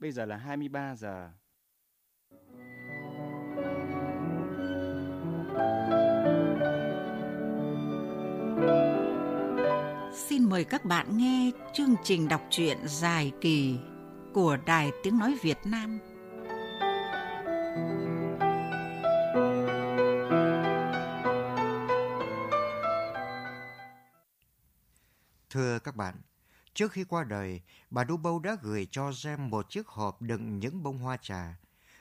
Bây giờ là 23 giờ. Xin mời các bạn nghe chương trình đọc truyện dài kỳ của Đài Tiếng Nói Việt Nam. Trước khi qua đời, bà Dubow đã gửi cho Jem một chiếc hộp đựng những bông hoa trà.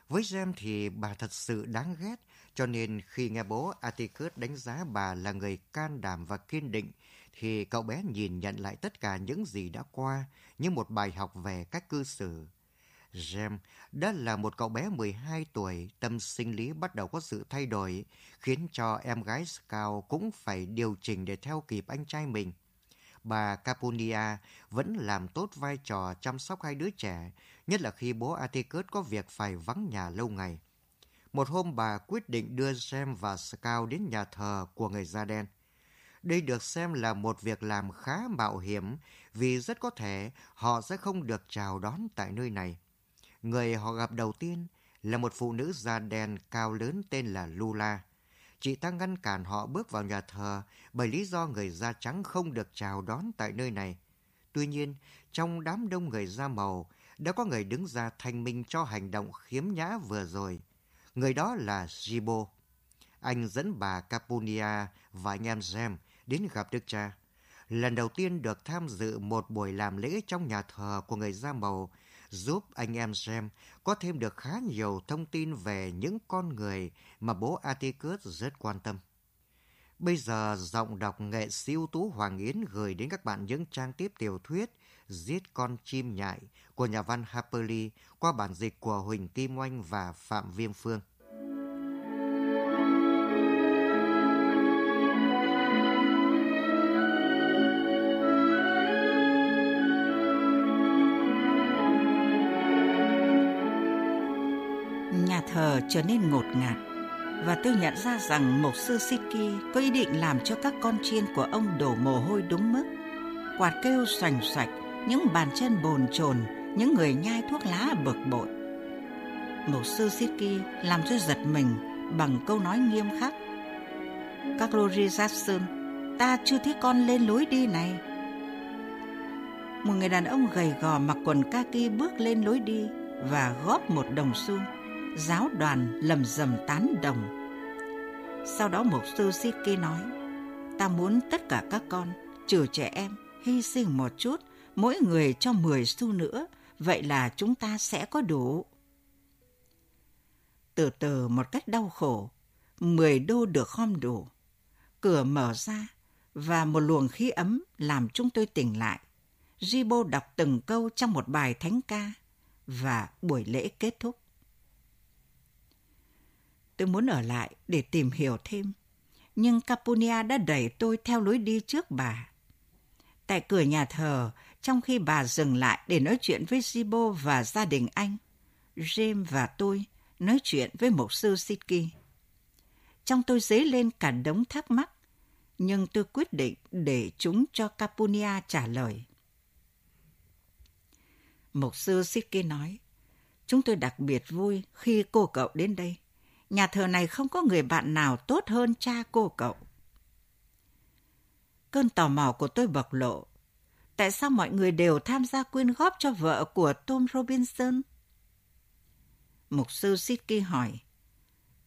Với Jem thì bà thật sự đáng ghét, cho nên khi nghe bố Atticus đánh giá bà là người can đảm và kiên định, thì cậu bé nhìn nhận lại tất cả những gì đã qua như một bài học về cách cư xử. Jem đã là một cậu bé 12 tuổi, tâm sinh lý bắt đầu có sự thay đổi, khiến cho em gái Scout cũng phải điều chỉnh để theo kịp anh trai mình. Bà Caponia vẫn làm tốt vai trò chăm sóc hai đứa trẻ, nhất là khi bố Atticus có việc phải vắng nhà lâu ngày. Một hôm bà quyết định đưa Sam và Scout đến nhà thờ của người da đen. Đây được xem là một việc làm khá mạo hiểm vì rất có thể họ sẽ không được chào đón tại nơi này. Người họ gặp đầu tiên là một phụ nữ da đen cao lớn tên là Lula. Chị ta ngăn cản họ bước vào nhà thờ bởi lý do người da trắng không được chào đón tại nơi này. Tuy nhiên, trong đám đông người da màu, đã có người đứng ra thanh minh cho hành động khiếm nhã vừa rồi. Người đó là Jibo. Anh dẫn bà Capunia và anh em Jem đến gặp Đức Cha. Lần đầu tiên được tham dự một buổi làm lễ trong nhà thờ của người da màu giúp anh em xem có thêm được khá nhiều thông tin về những con người mà bố Atticus rất quan tâm. Bây giờ, giọng đọc nghệ sĩ ưu tú Hoàng Yến gửi đến các bạn những trang tiếp tiểu thuyết Giết con chim nhại của nhà văn Harper Lee qua bản dịch của Huỳnh Kim Oanh và Phạm Viêm Phương. Thờ trở nên ngột ngạt và tôi nhận ra rằng mục sư Siki có ý định làm cho các con chiên của ông đổ mồ hôi đúng mức. Quạt kêu xoành xoạch, những bàn chân bồn chồn, những người nhai thuốc lá bực bội. Mục sư Siki làm tôi giật mình bằng câu nói nghiêm khắc. Các Rory Jackson, ta chưa thấy con lên lối đi này. Một người đàn ông gầy gò mặc quần kaki bước lên lối đi và góp một đồng xu giáo đoàn lầm rầm tán đồng. Sau đó mục sư Siki nói, ta muốn tất cả các con, trừ trẻ em, hy sinh một chút, mỗi người cho 10 xu nữa, vậy là chúng ta sẽ có đủ. Từ từ một cách đau khổ, 10 đô được khom đủ. Cửa mở ra và một luồng khí ấm làm chúng tôi tỉnh lại. Jibo đọc từng câu trong một bài thánh ca và buổi lễ kết thúc. Tôi muốn ở lại để tìm hiểu thêm, nhưng Capunia đã đẩy tôi theo lối đi trước bà. Tại cửa nhà thờ, trong khi bà dừng lại để nói chuyện với Zibo và gia đình anh, James và tôi nói chuyện với mục sư Siki. Trong tôi dấy lên cả đống thắc mắc, nhưng tôi quyết định để chúng cho Capunia trả lời. Mục sư Siki nói, chúng tôi đặc biệt vui khi cô cậu đến đây nhà thờ này không có người bạn nào tốt hơn cha cô cậu. Cơn tò mò của tôi bộc lộ. Tại sao mọi người đều tham gia quyên góp cho vợ của Tom Robinson? Mục sư Sitki hỏi.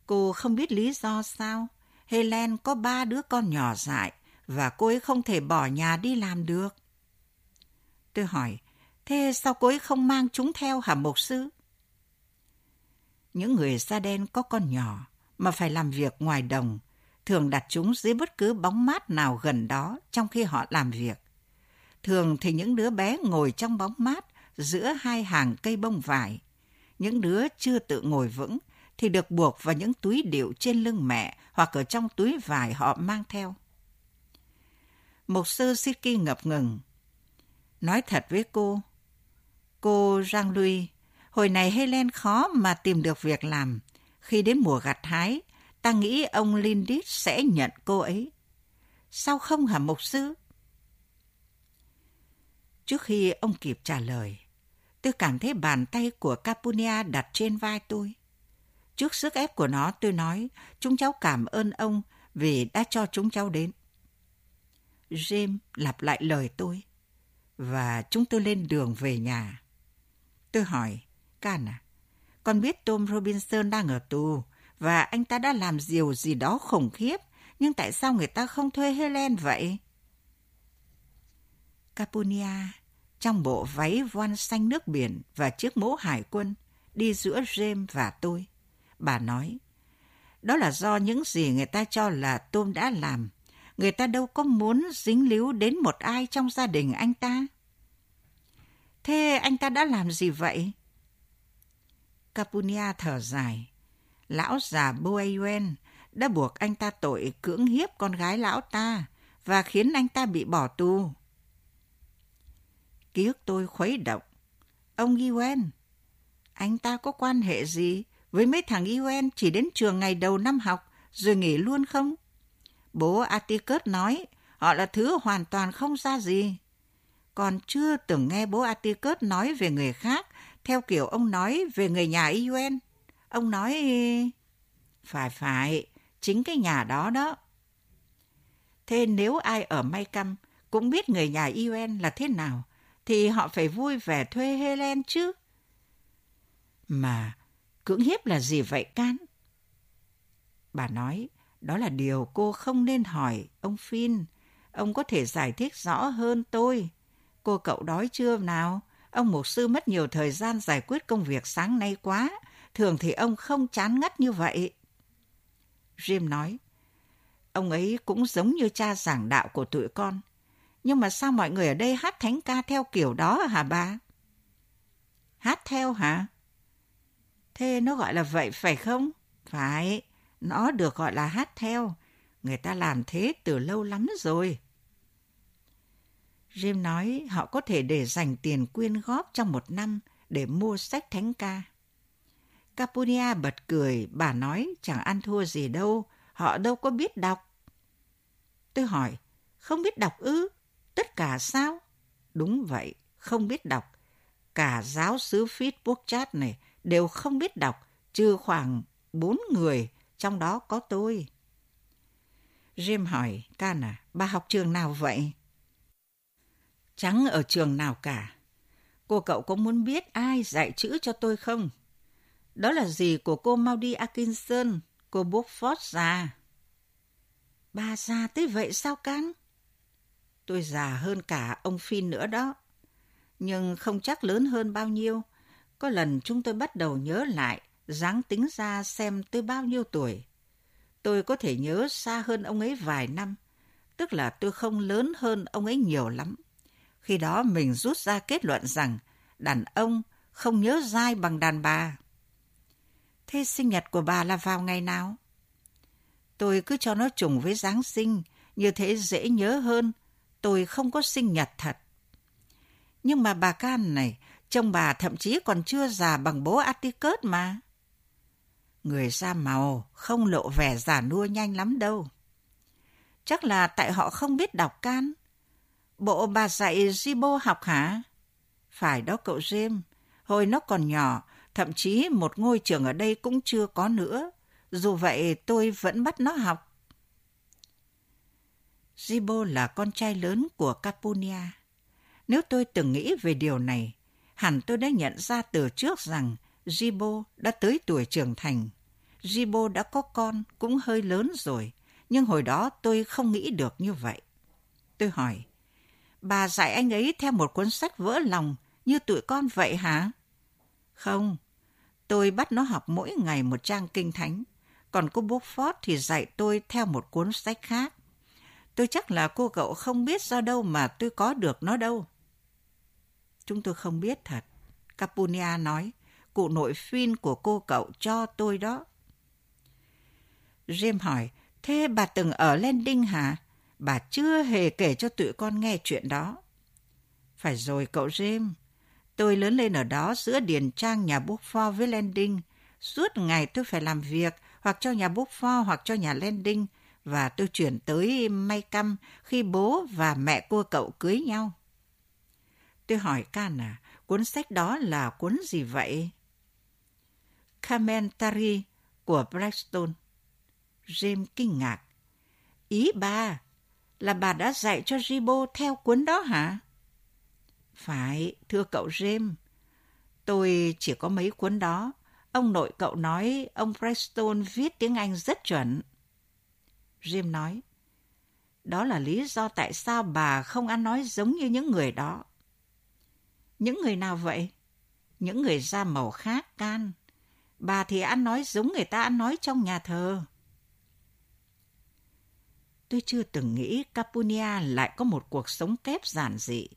Cô không biết lý do sao? Helen có ba đứa con nhỏ dại và cô ấy không thể bỏ nhà đi làm được. Tôi hỏi, thế sao cô ấy không mang chúng theo hả mục sư? Những người da đen có con nhỏ mà phải làm việc ngoài đồng, thường đặt chúng dưới bất cứ bóng mát nào gần đó trong khi họ làm việc. Thường thì những đứa bé ngồi trong bóng mát giữa hai hàng cây bông vải. Những đứa chưa tự ngồi vững thì được buộc vào những túi điệu trên lưng mẹ hoặc ở trong túi vải họ mang theo. Mục sư Siki ngập ngừng. Nói thật với cô, cô Jean-Louis Hồi này Helen khó mà tìm được việc làm. Khi đến mùa gặt hái, ta nghĩ ông Lindis sẽ nhận cô ấy. Sao không hả mục sư? Trước khi ông kịp trả lời, Tôi cảm thấy bàn tay của Capunia đặt trên vai tôi. Trước sức ép của nó, tôi nói, chúng cháu cảm ơn ông vì đã cho chúng cháu đến. James lặp lại lời tôi và chúng tôi lên đường về nhà. Tôi hỏi, Can à, con biết Tom Robinson đang ở tù và anh ta đã làm điều gì đó khủng khiếp, nhưng tại sao người ta không thuê Helen vậy? Capunia trong bộ váy voan xanh nước biển và chiếc mũ hải quân đi giữa James và tôi. Bà nói, đó là do những gì người ta cho là Tom đã làm. Người ta đâu có muốn dính líu đến một ai trong gia đình anh ta. Thế anh ta đã làm gì vậy? Capunia thở dài. Lão già Boayuen đã buộc anh ta tội cưỡng hiếp con gái lão ta và khiến anh ta bị bỏ tù. Ký ức tôi khuấy động. Ông Yuen, anh ta có quan hệ gì với mấy thằng Yuen chỉ đến trường ngày đầu năm học rồi nghỉ luôn không? Bố Atticus nói họ là thứ hoàn toàn không ra gì. Còn chưa từng nghe bố Atticus nói về người khác theo kiểu ông nói về người nhà Yuen. Ông nói... Phải phải, chính cái nhà đó đó. Thế nếu ai ở May Căm cũng biết người nhà Yuen là thế nào, thì họ phải vui vẻ thuê Helen chứ. Mà cưỡng hiếp là gì vậy Can? Bà nói, đó là điều cô không nên hỏi ông Phin. Ông có thể giải thích rõ hơn tôi. Cô cậu đói chưa nào? Ông mục sư mất nhiều thời gian giải quyết công việc sáng nay quá. Thường thì ông không chán ngắt như vậy. Jim nói, ông ấy cũng giống như cha giảng đạo của tụi con. Nhưng mà sao mọi người ở đây hát thánh ca theo kiểu đó hả bà? Hát theo hả? Thế nó gọi là vậy phải không? Phải, nó được gọi là hát theo. Người ta làm thế từ lâu lắm rồi. Jim nói họ có thể để dành tiền quyên góp trong một năm để mua sách thánh ca. Capunia bật cười, bà nói chẳng ăn thua gì đâu, họ đâu có biết đọc. Tôi hỏi, không biết đọc ư? Tất cả sao? Đúng vậy, không biết đọc. Cả giáo sứ Fitzpatrick này đều không biết đọc, trừ khoảng bốn người, trong đó có tôi. Jim hỏi, Can à, bà học trường nào vậy? Chẳng ở trường nào cả. Cô cậu có muốn biết ai dạy chữ cho tôi không? Đó là gì của cô Maudie Atkinson, cô Bookford già. Bà già tới vậy sao Can? Tôi già hơn cả ông Phin nữa đó. Nhưng không chắc lớn hơn bao nhiêu. Có lần chúng tôi bắt đầu nhớ lại, dáng tính ra xem tôi bao nhiêu tuổi. Tôi có thể nhớ xa hơn ông ấy vài năm, tức là tôi không lớn hơn ông ấy nhiều lắm. Khi đó mình rút ra kết luận rằng đàn ông không nhớ dai bằng đàn bà. Thế sinh nhật của bà là vào ngày nào? Tôi cứ cho nó trùng với Giáng sinh, như thế dễ nhớ hơn tôi không có sinh nhật thật. Nhưng mà bà Can này, chồng bà thậm chí còn chưa già bằng bố Atticus mà. Người da màu không lộ vẻ già nua nhanh lắm đâu. Chắc là tại họ không biết đọc can. Bộ bà dạy Zibo học hả? Phải đó cậu James. Hồi nó còn nhỏ, thậm chí một ngôi trường ở đây cũng chưa có nữa. Dù vậy tôi vẫn bắt nó học. Zibo là con trai lớn của Capunia. Nếu tôi từng nghĩ về điều này, hẳn tôi đã nhận ra từ trước rằng Zibo đã tới tuổi trưởng thành. Zibo đã có con cũng hơi lớn rồi, nhưng hồi đó tôi không nghĩ được như vậy. Tôi hỏi, bà dạy anh ấy theo một cuốn sách vỡ lòng như tụi con vậy hả? Không, tôi bắt nó học mỗi ngày một trang kinh thánh, còn cô Bookford thì dạy tôi theo một cuốn sách khác. Tôi chắc là cô cậu không biết do đâu mà tôi có được nó đâu. Chúng tôi không biết thật. Capunia nói, cụ nội phiên của cô cậu cho tôi đó. Jim hỏi, thế bà từng ở Landing hả? Bà chưa hề kể cho tụi con nghe chuyện đó. Phải rồi cậu James, tôi lớn lên ở đó giữa điền trang nhà Buffo với Landing. Suốt ngày tôi phải làm việc hoặc cho nhà Buffo hoặc cho nhà Landing và tôi chuyển tới May Căm khi bố và mẹ cô cậu cưới nhau. Tôi hỏi Can à, Cuốn sách đó là cuốn gì vậy? Commentary của Blackstone. James kinh ngạc. Ý bà là bà đã dạy cho Jibo theo cuốn đó hả? Phải, thưa cậu James. Tôi chỉ có mấy cuốn đó. Ông nội cậu nói ông Preston viết tiếng Anh rất chuẩn. Jim nói, đó là lý do tại sao bà không ăn nói giống như những người đó. Những người nào vậy? Những người da màu khác can. Bà thì ăn nói giống người ta ăn nói trong nhà thờ. Tôi chưa từng nghĩ Capunia lại có một cuộc sống kép giản dị.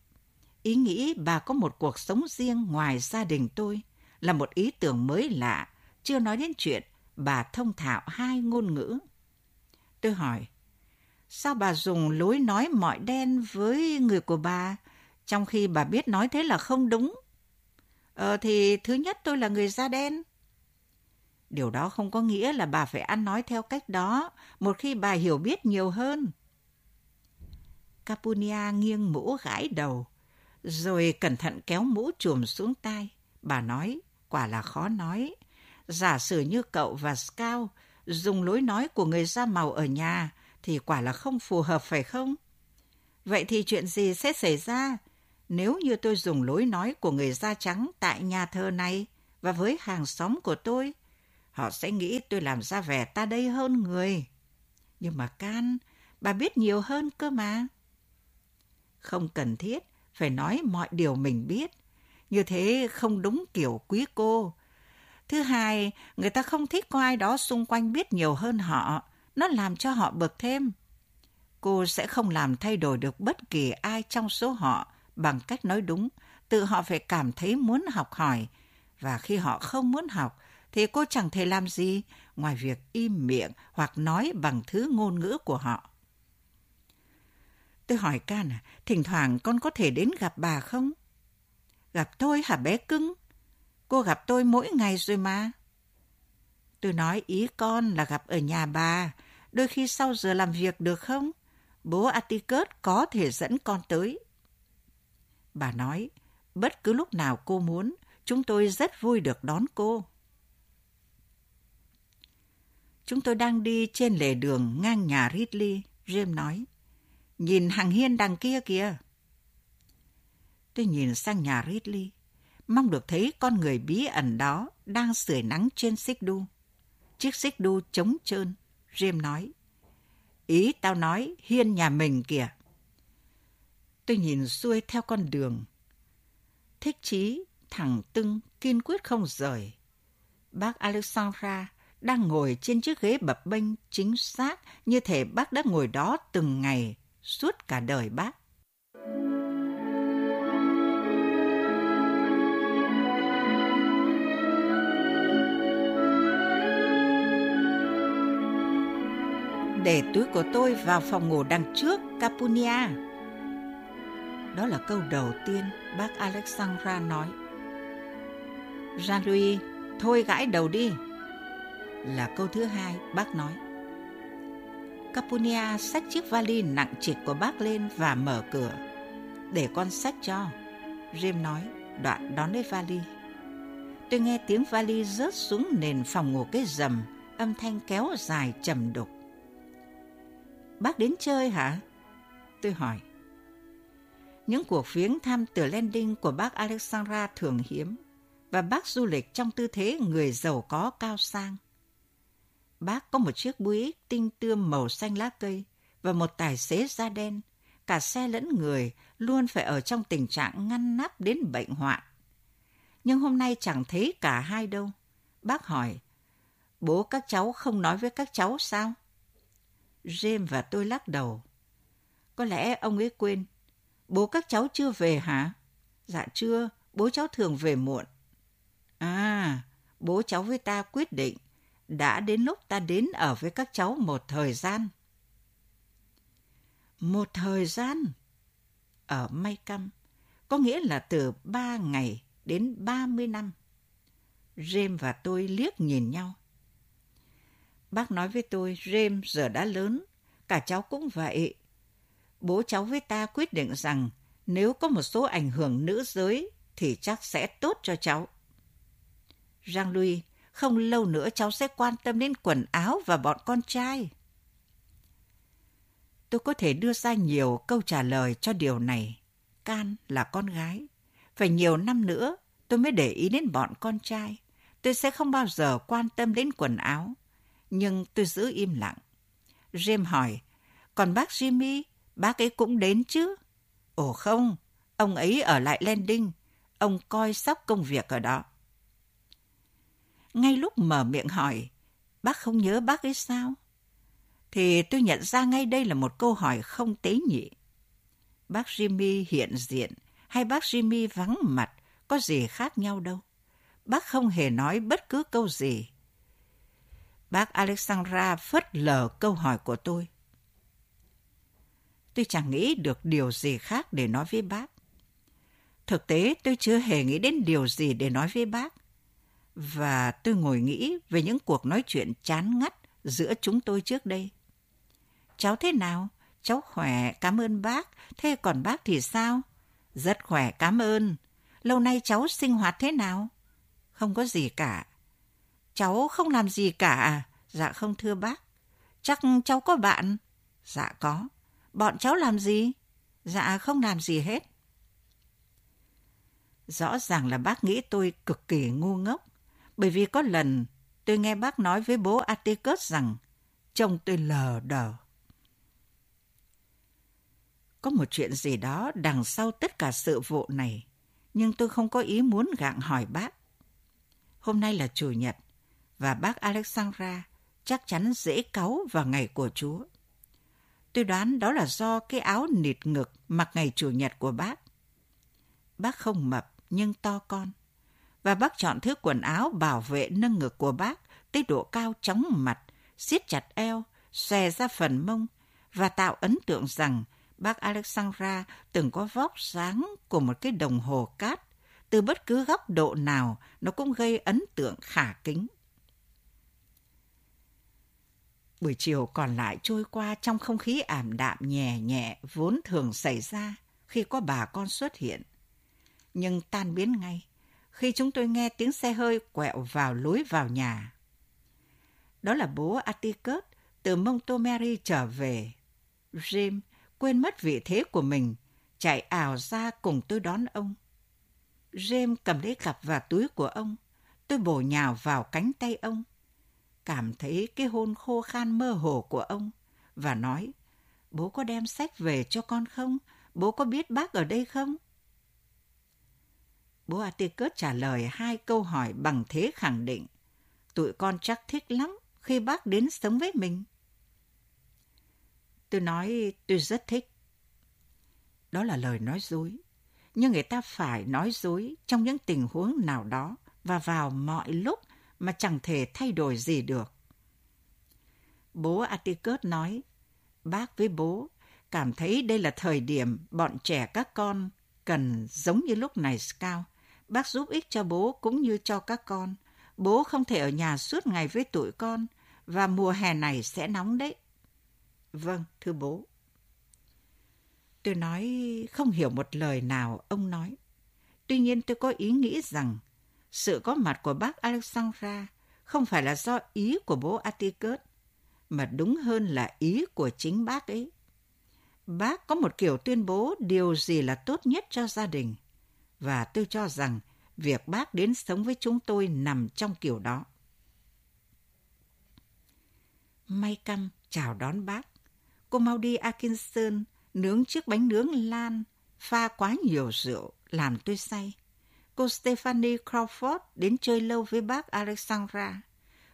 Ý nghĩ bà có một cuộc sống riêng ngoài gia đình tôi là một ý tưởng mới lạ, chưa nói đến chuyện bà thông thạo hai ngôn ngữ. Tôi hỏi, sao bà dùng lối nói mọi đen với người của bà, trong khi bà biết nói thế là không đúng? Ờ thì thứ nhất tôi là người da đen. Điều đó không có nghĩa là bà phải ăn nói theo cách đó một khi bà hiểu biết nhiều hơn. Capunia nghiêng mũ gãi đầu, rồi cẩn thận kéo mũ chùm xuống tai. Bà nói, quả là khó nói. Giả sử như cậu và Scout dùng lối nói của người da màu ở nhà thì quả là không phù hợp phải không? Vậy thì chuyện gì sẽ xảy ra nếu như tôi dùng lối nói của người da trắng tại nhà thờ này và với hàng xóm của tôi? Họ sẽ nghĩ tôi làm ra vẻ ta đây hơn người. Nhưng mà Can, bà biết nhiều hơn cơ mà. Không cần thiết phải nói mọi điều mình biết. Như thế không đúng kiểu quý cô. Thứ hai, người ta không thích có ai đó xung quanh biết nhiều hơn họ. Nó làm cho họ bực thêm. Cô sẽ không làm thay đổi được bất kỳ ai trong số họ bằng cách nói đúng. Tự họ phải cảm thấy muốn học hỏi. Và khi họ không muốn học, thì cô chẳng thể làm gì ngoài việc im miệng hoặc nói bằng thứ ngôn ngữ của họ. Tôi hỏi Can à, thỉnh thoảng con có thể đến gặp bà không? Gặp tôi hả bé cưng? Cô gặp tôi mỗi ngày rồi mà. Tôi nói ý con là gặp ở nhà bà, đôi khi sau giờ làm việc được không? Bố Atticus có thể dẫn con tới. Bà nói, bất cứ lúc nào cô muốn, chúng tôi rất vui được đón cô. Chúng tôi đang đi trên lề đường ngang nhà Ridley, James nói. Nhìn hàng hiên đằng kia kìa. Tôi nhìn sang nhà Ridley, mong được thấy con người bí ẩn đó đang sưởi nắng trên xích đu. Chiếc xích đu trống trơn, James nói. Ý tao nói hiên nhà mình kìa. Tôi nhìn xuôi theo con đường. Thích chí, thẳng tưng, kiên quyết không rời. Bác Alexandra đang ngồi trên chiếc ghế bập bênh chính xác như thể bác đã ngồi đó từng ngày suốt cả đời bác. Để túi của tôi vào phòng ngủ đằng trước, Capunia. Đó là câu đầu tiên bác Alexandra nói. Jean-Louis, thôi gãi đầu đi. Là câu thứ hai bác nói. Capunia xách chiếc vali nặng trịch của bác lên và mở cửa. Để con xách cho. Jim nói, đoạn đón lấy vali. Tôi nghe tiếng vali rớt xuống nền phòng ngủ cái rầm, âm thanh kéo dài trầm đục. Bác đến chơi hả? Tôi hỏi. Những cuộc viếng thăm từ landing của bác Alexandra thường hiếm và bác du lịch trong tư thế người giàu có cao sang. Bác có một chiếc Buick tinh tươm màu xanh lá cây và một tài xế da đen. Cả xe lẫn người luôn phải ở trong tình trạng ngăn nắp đến bệnh hoạn. Nhưng hôm nay chẳng thấy cả hai đâu. Bác hỏi, bố các cháu không nói với các cháu sao? James và tôi lắc đầu. Có lẽ ông ấy quên. Bố các cháu chưa về hả? Dạ chưa, bố cháu thường về muộn. À, bố cháu với ta quyết định đã đến lúc ta đến ở với các cháu một thời gian. Một thời gian? Ở May Căm, có nghĩa là từ ba ngày đến ba mươi năm. James và tôi liếc nhìn nhau. Bác nói với tôi, James giờ đã lớn, cả cháu cũng vậy. Bố cháu với ta quyết định rằng nếu có một số ảnh hưởng nữ giới thì chắc sẽ tốt cho cháu. Jean-Louis, không lâu nữa cháu sẽ quan tâm đến quần áo và bọn con trai. Tôi có thể đưa ra nhiều câu trả lời cho điều này. Can là con gái. Phải nhiều năm nữa tôi mới để ý đến bọn con trai. Tôi sẽ không bao giờ quan tâm đến quần áo. Nhưng tôi giữ im lặng. Jim hỏi, còn bác Jimmy, bác ấy cũng đến chứ? Ồ không, ông ấy ở lại Landing. Ông coi sóc công việc ở đó. Ngay lúc mở miệng hỏi, bác không nhớ bác ấy sao? Thì tôi nhận ra ngay đây là một câu hỏi không tế nhị. Bác Jimmy hiện diện hay bác Jimmy vắng mặt có gì khác nhau đâu. Bác không hề nói bất cứ câu gì. Bác Alexandra phớt lờ câu hỏi của tôi. Tôi chẳng nghĩ được điều gì khác để nói với bác. Thực tế tôi chưa hề nghĩ đến điều gì để nói với bác. Và tôi ngồi nghĩ về những cuộc nói chuyện chán ngắt giữa chúng tôi trước đây. Cháu thế nào? Cháu khỏe, cảm ơn bác. Thế còn bác thì sao? Rất khỏe, cảm ơn. Lâu nay cháu sinh hoạt thế nào? Không có gì cả. Cháu không làm gì cả à? Dạ không thưa bác. Chắc cháu có bạn? Dạ có. Bọn cháu làm gì? Dạ không làm gì hết. Rõ ràng là bác nghĩ tôi cực kỳ ngu ngốc. Bởi vì có lần tôi nghe bác nói với bố Atticus rằng trông tôi lờ đờ. Có một chuyện gì đó đằng sau tất cả sự vụ này, nhưng tôi không có ý muốn gặng hỏi bác. Hôm nay là Chủ nhật, và bác Alexandra chắc chắn dễ cáu vào ngày của Chúa. Tôi đoán đó là do cái áo nịt ngực mặc ngày Chủ nhật của bác. Bác không mập nhưng to con. Và bác chọn thứ quần áo bảo vệ nâng ngực của bác tới độ cao chóng mặt, siết chặt eo, xòe ra phần mông và tạo ấn tượng rằng bác Alexandra từng có vóc dáng của một cái đồng hồ cát. Từ bất cứ góc độ nào, nó cũng gây ấn tượng khả kính. Buổi chiều còn lại trôi qua trong không khí ảm đạm nhẹ nhẹ vốn thường xảy ra khi có bà con xuất hiện. Nhưng tan biến ngay khi chúng tôi nghe tiếng xe hơi quẹo vào lối vào nhà. Đó là bố Atticus từ Montgomery trở về. Jim quên mất vị thế của mình, chạy ảo ra cùng tôi đón ông. Jim cầm lấy cặp và túi của ông. Tôi bổ nhào vào cánh tay ông. Cảm thấy cái hôn khô khan mơ hồ của ông và nói, bố có đem sách về cho con không? Bố có biết bác ở đây không? Bố Atticus trả lời hai câu hỏi bằng thế khẳng định. Tụi con chắc thích lắm khi bác đến sống với mình. Tôi nói tôi rất thích. Đó là lời nói dối. Nhưng người ta phải nói dối trong những tình huống nào đó và vào mọi lúc mà chẳng thể thay đổi gì được. Bố Atticus nói, bác với bố cảm thấy đây là thời điểm bọn trẻ các con cần giống như lúc này Scout. Bác giúp ích cho bố cũng như cho các con. Bố không thể ở nhà suốt ngày với tụi con và mùa hè này sẽ nóng đấy. Vâng, thưa bố. Tôi nói không hiểu một lời nào ông nói. Tuy nhiên tôi có ý nghĩ rằng sự có mặt của bác Alexandra không phải là do ý của bố Atticus, mà đúng hơn là ý của chính bác ấy. Bác có một kiểu tuyên bố điều gì là tốt nhất cho gia đình, và tôi cho rằng việc bác đến sống với chúng tôi nằm trong kiểu đó. May căm chào đón bác. Cô mau đi Atkinson nướng chiếc bánh nướng lan, pha quá nhiều rượu, làm tôi say. Cô Stephanie Crawford đến chơi lâu với bác Alexandra.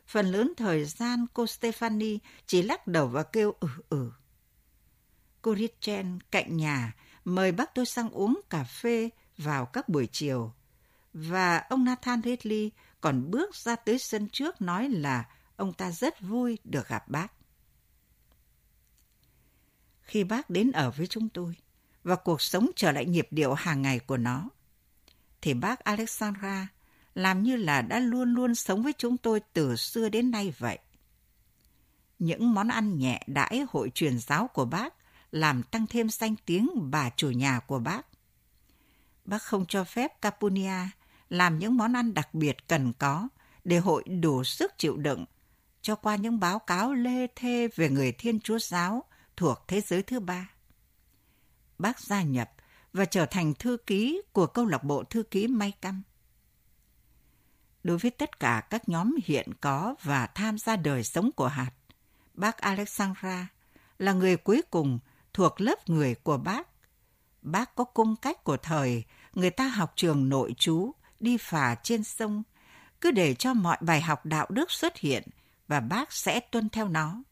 Phần lớn thời gian cô Stephanie chỉ lắc đầu và kêu ừ ừ. Cô Richen cạnh nhà mời bác tôi sang uống cà phê vào các buổi chiều. Và ông Nathan Ridley còn bước ra tới sân trước nói là ông ta rất vui được gặp bác khi bác đến ở với chúng tôi và cuộc sống trở lại nhịp điệu hàng ngày của nó, thì bác Alexandra làm như là đã luôn luôn sống với chúng tôi từ xưa đến nay vậy. Những món ăn nhẹ đãi hội truyền giáo của bác làm tăng thêm danh tiếng bà chủ nhà của bác. Bác không cho phép Capunia làm những món ăn đặc biệt cần có để hội đủ sức chịu đựng cho qua những báo cáo lê thê về người Thiên Chúa Giáo thuộc thế giới thứ ba. Bác gia nhập và trở thành thư ký của câu lạc bộ thư ký May Căm. Đối với tất cả các nhóm hiện có và tham gia đời sống của hạt, bác Alexandra là người cuối cùng thuộc lớp người của bác. Bác có cung cách của thời người ta học trường nội trú, đi phà trên sông, cứ để cho mọi bài học đạo đức xuất hiện và bác sẽ tuân theo nó.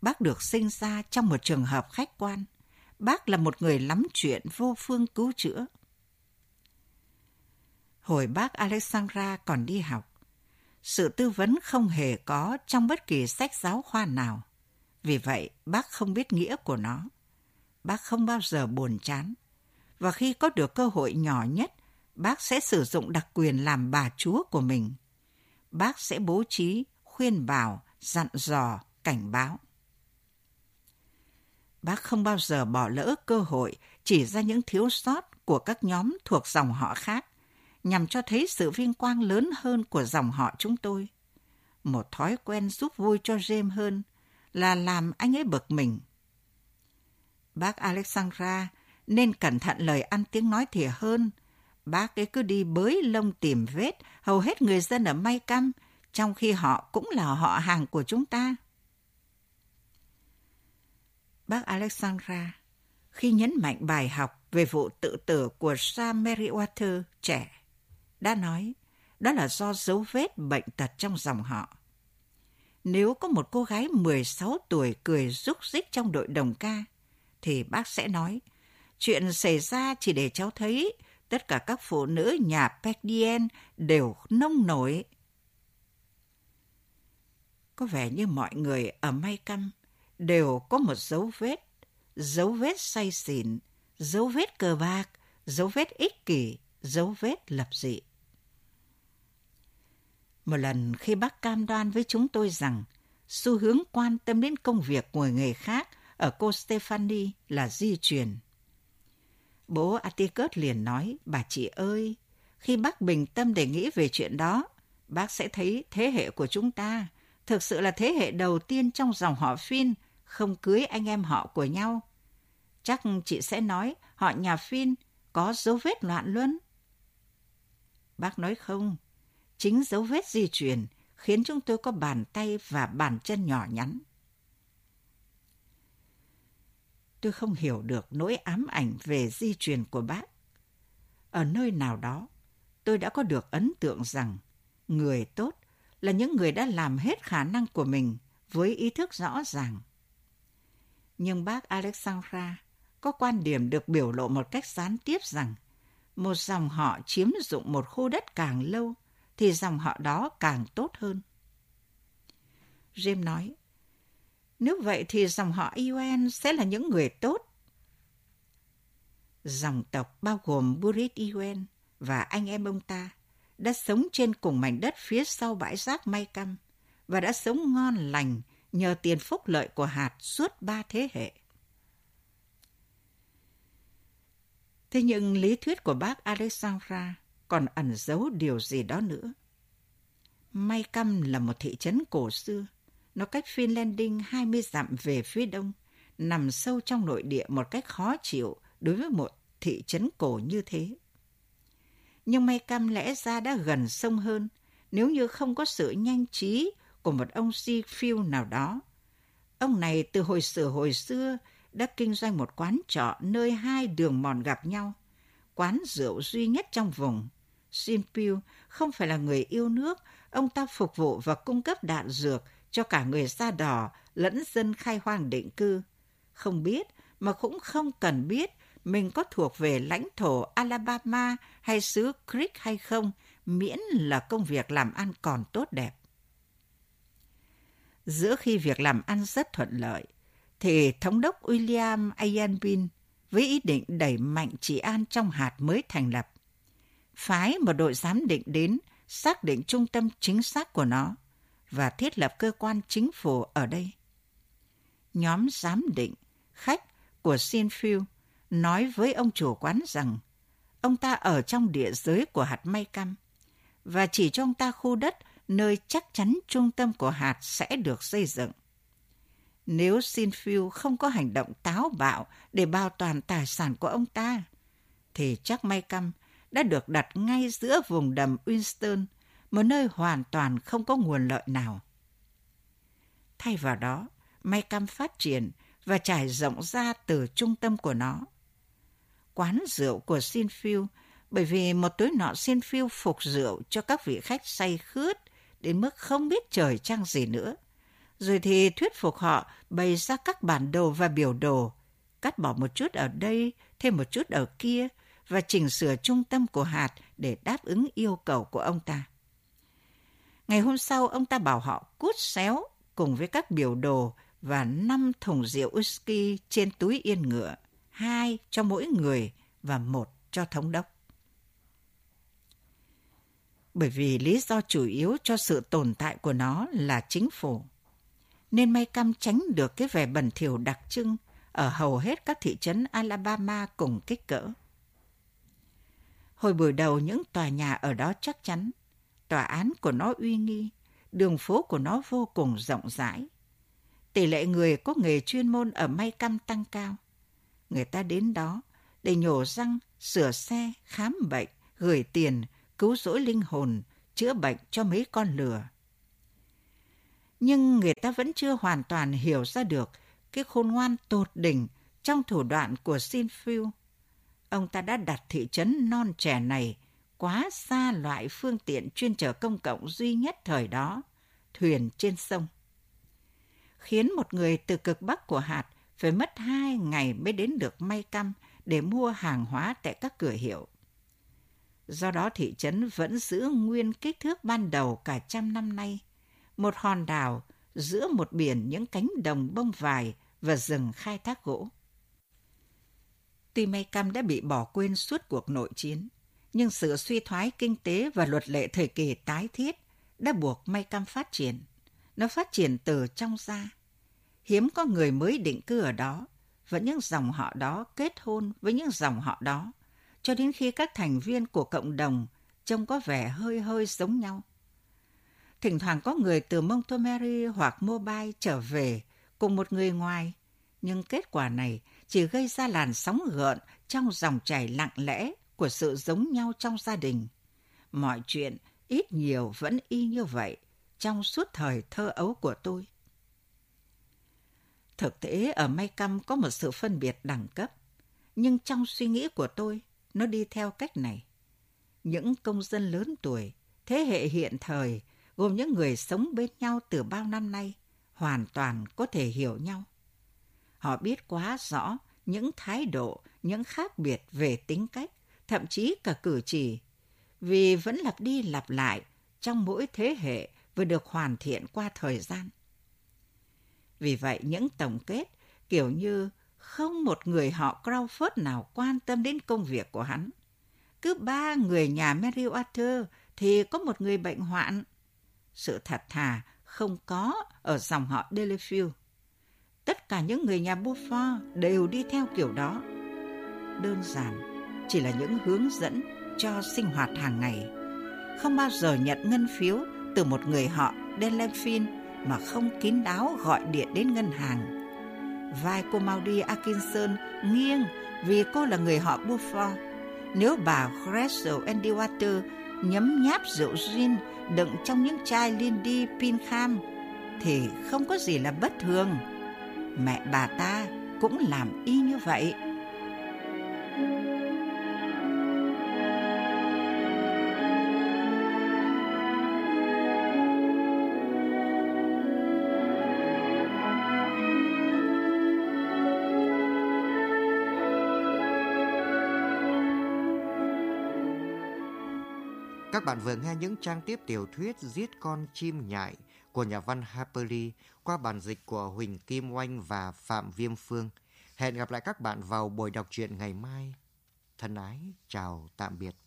Bác được sinh ra trong một trường hợp khách quan. Bác là một người lắm chuyện vô phương cứu chữa. Hồi bác Alexandra còn đi học, sự tư vấn không hề có trong bất kỳ sách giáo khoa nào. Vì vậy, bác không biết nghĩa của nó. Bác không bao giờ buồn chán. Và khi có được cơ hội nhỏ nhất, bác sẽ sử dụng đặc quyền làm bà chúa của mình. Bác sẽ bố trí, khuyên bảo, dặn dò, cảnh báo. Bác không bao giờ bỏ lỡ cơ hội chỉ ra những thiếu sót của các nhóm thuộc dòng họ khác nhằm cho thấy sự vinh quang lớn hơn của dòng họ chúng tôi. Một thói quen giúp vui cho James hơn là làm anh ấy bực mình. Bác Alexandra nên cẩn thận lời ăn tiếng nói thìa hơn. Bác ấy cứ đi bới lông tìm vết hầu hết người dân ở May Căm, trong khi họ cũng là họ hàng của chúng ta. Bác Alexandra, khi nhấn mạnh bài học về vụ tự tử của Sam Meriwether trẻ, đã nói đó là do dấu vết bệnh tật trong dòng họ. Nếu có một cô gái 16 tuổi cười rúc rích trong đội đồng ca, thì bác sẽ nói, chuyện xảy ra chỉ để cháu thấy tất cả các phụ nữ nhà Pekdien đều nông nổi. Có vẻ như mọi người ở May Căn đều có một dấu vết, dấu vết say xỉn, dấu vết cờ bạc, dấu vết ích kỷ, dấu vết lập dị. Một lần khi bác cam đoan với chúng tôi rằng xu hướng quan tâm đến công việc của người khác ở cô Stephanie là di truyền. Bố Atticus liền nói, bà chị ơi, khi bác bình tâm để nghĩ về chuyện đó, bác sẽ thấy thế hệ của chúng ta thực sự là thế hệ đầu tiên trong dòng họ Phin không cưới anh em họ của nhau. Chắc chị sẽ nói họ nhà Phin có dấu vết loạn luân. Bác nói không, chính dấu vết di truyền khiến chúng tôi có bàn tay và bàn chân nhỏ nhắn. Tôi không hiểu được nỗi ám ảnh về di truyền của bác. Ở nơi nào đó, tôi đã có được ấn tượng rằng người tốt là những người đã làm hết khả năng của mình với ý thức rõ ràng. Nhưng bác Alexandra có quan điểm được biểu lộ một cách gián tiếp rằng một dòng họ chiếm dụng một khu đất càng lâu thì dòng họ đó càng tốt hơn. James nói, nếu vậy thì dòng họ Yuen sẽ là những người tốt. Dòng tộc bao gồm Burit Yuen và anh em ông ta đã sống trên cùng mảnh đất phía sau bãi rác May Căm và đã sống ngon lành nhờ tiền phúc lợi của hạt suốt ba thế hệ. Thế nhưng lý thuyết của bác Alexandra còn ẩn giấu điều gì đó nữa. May Căm là một thị trấn cổ xưa. Nó cách Finlanding 20 dặm về phía đông, nằm sâu trong nội địa một cách khó chịu đối với một thị trấn cổ như thế. Nhưng May cam lẽ ra đã gần sông hơn nếu như không có sự nhanh trí của một ông Seafield nào đó. Ông này từ hồi xưa hồi xưa đã kinh doanh một quán trọ nơi hai đường mòn gặp nhau, quán rượu duy nhất trong vùng. Sinpiu không phải là người yêu nước, ông ta phục vụ và cung cấp đạn dược cho cả người da đỏ lẫn dân khai hoang định cư. Không biết mà cũng không cần biết mình có thuộc về lãnh thổ Alabama hay xứ Creek hay không, miễn là công việc làm ăn còn tốt đẹp. Giữa khi việc làm ăn rất thuận lợi, thì Thống đốc William Ayanbin với ý định đẩy mạnh trị an trong hạt mới thành lập, phái một đội giám định đến xác định trung tâm chính xác của nó và thiết lập cơ quan chính phủ ở đây. Nhóm giám định, khách của Sinfield nói với ông chủ quán rằng ông ta ở trong địa giới của hạt may cam và chỉ cho ông ta khu đất nơi chắc chắn trung tâm của hạt sẽ được xây dựng. Nếu Sinfield không có hành động táo bạo để bảo toàn tài sản của ông ta, thì chắc may cam đã được đặt ngay giữa vùng đầm Winston, một nơi hoàn toàn không có nguồn lợi nào. Thay vào đó, may cam phát triển và trải rộng ra từ trung tâm của nó. Quán rượu của Sinfield bởi vì một tối nọ Sinfield phục rượu cho các vị khách say khướt đến mức không biết trời trăng gì nữa. Rồi thì thuyết phục họ bày ra các bản đồ và biểu đồ, cắt bỏ một chút ở đây, thêm một chút ở kia và chỉnh sửa trung tâm của hạt để đáp ứng yêu cầu của ông ta. Ngày hôm sau, ông ta bảo họ cút xéo cùng với các biểu đồ và năm thùng rượu whisky trên túi yên ngựa, hai cho mỗi người và một cho thống đốc. Bởi vì lý do chủ yếu cho sự tồn tại của nó là chính phủ, nên may cam tránh được cái vẻ bẩn thỉu đặc trưng ở hầu hết các thị trấn Alabama cùng kích cỡ. Hồi buổi đầu những tòa nhà ở đó chắc chắn, tòa án của nó uy nghi, đường phố của nó vô cùng rộng rãi. Tỷ lệ người có nghề chuyên môn ở may căm tăng cao. Người ta đến đó để nhổ răng, sửa xe, khám bệnh, gửi tiền, cứu rỗi linh hồn, chữa bệnh cho mấy con lừa. Nhưng người ta vẫn chưa hoàn toàn hiểu ra được cái khôn ngoan tột đỉnh trong thủ đoạn của Sinfield. Ông ta đã đặt thị trấn non trẻ này quá xa loại phương tiện chuyên chở công cộng duy nhất thời đó, thuyền trên sông. Khiến một người từ cực bắc của hạt phải mất hai ngày mới đến được may căm để mua hàng hóa tại các cửa hiệu. Do đó thị trấn vẫn giữ nguyên kích thước ban đầu cả trăm năm nay, một hòn đảo giữa một biển những cánh đồng bông vải và rừng khai thác gỗ. Tuy May Cam đã bị bỏ quên suốt cuộc nội chiến, nhưng sự suy thoái kinh tế và luật lệ thời kỳ tái thiết đã buộc May Cam phát triển. Nó phát triển từ trong ra. Hiếm có người mới định cư ở đó, Và những dòng họ đó kết hôn với những dòng họ đó, cho đến khi các thành viên của cộng đồng trông có vẻ hơi hơi giống nhau. Thỉnh thoảng có người từ Montgomery hoặc Mobile trở về cùng một người ngoài, nhưng kết quả này chỉ gây ra làn sóng gợn trong dòng chảy lặng lẽ của sự giống nhau trong gia đình. Mọi chuyện ít nhiều vẫn y như vậy trong suốt thời thơ ấu của tôi. Thực tế ở May Căm có một sự phân biệt đẳng cấp, nhưng trong suy nghĩ của tôi, nó đi theo cách này. Những công dân lớn tuổi, thế hệ hiện thời, gồm những người sống bên nhau từ bao năm nay, hoàn toàn có thể hiểu nhau. Họ biết quá rõ những thái độ, những khác biệt về tính cách, thậm chí cả cử chỉ, vì vẫn lặp đi lặp lại trong mỗi thế hệ vừa được hoàn thiện qua thời gian. Vì vậy, những tổng kết kiểu như không một người họ Crawford nào quan tâm đến công việc của hắn. Cứ ba người nhà Mary Arthur thì có một người bệnh hoạn. Sự thật thà không có ở dòng họ Delafield. Tất cả những người nhà Buffon đều đi theo kiểu đó. Đơn giản, chỉ là những hướng dẫn cho sinh hoạt hàng ngày. Không bao giờ nhận ngân phiếu từ một người họ Delphine mà không kín đáo gọi điện đến ngân hàng. Vai cô Maudie Atkinson nghiêng vì cô là người họ Buffon. Nếu bà Gretel Andywater nhấm nháp rượu gin đựng trong những chai Lindy Pinkham thì không có gì là bất thường. Mẹ bà ta cũng làm y như vậy. Các bạn vừa nghe những trang tiếp tiểu thuyết Giết con chim nhại của nhà văn Harper Lee qua bản dịch của Huỳnh Kim Oanh và Phạm Viêm Phương. Hẹn gặp lại các bạn vào buổi đọc truyện ngày mai. Thân ái, chào tạm biệt.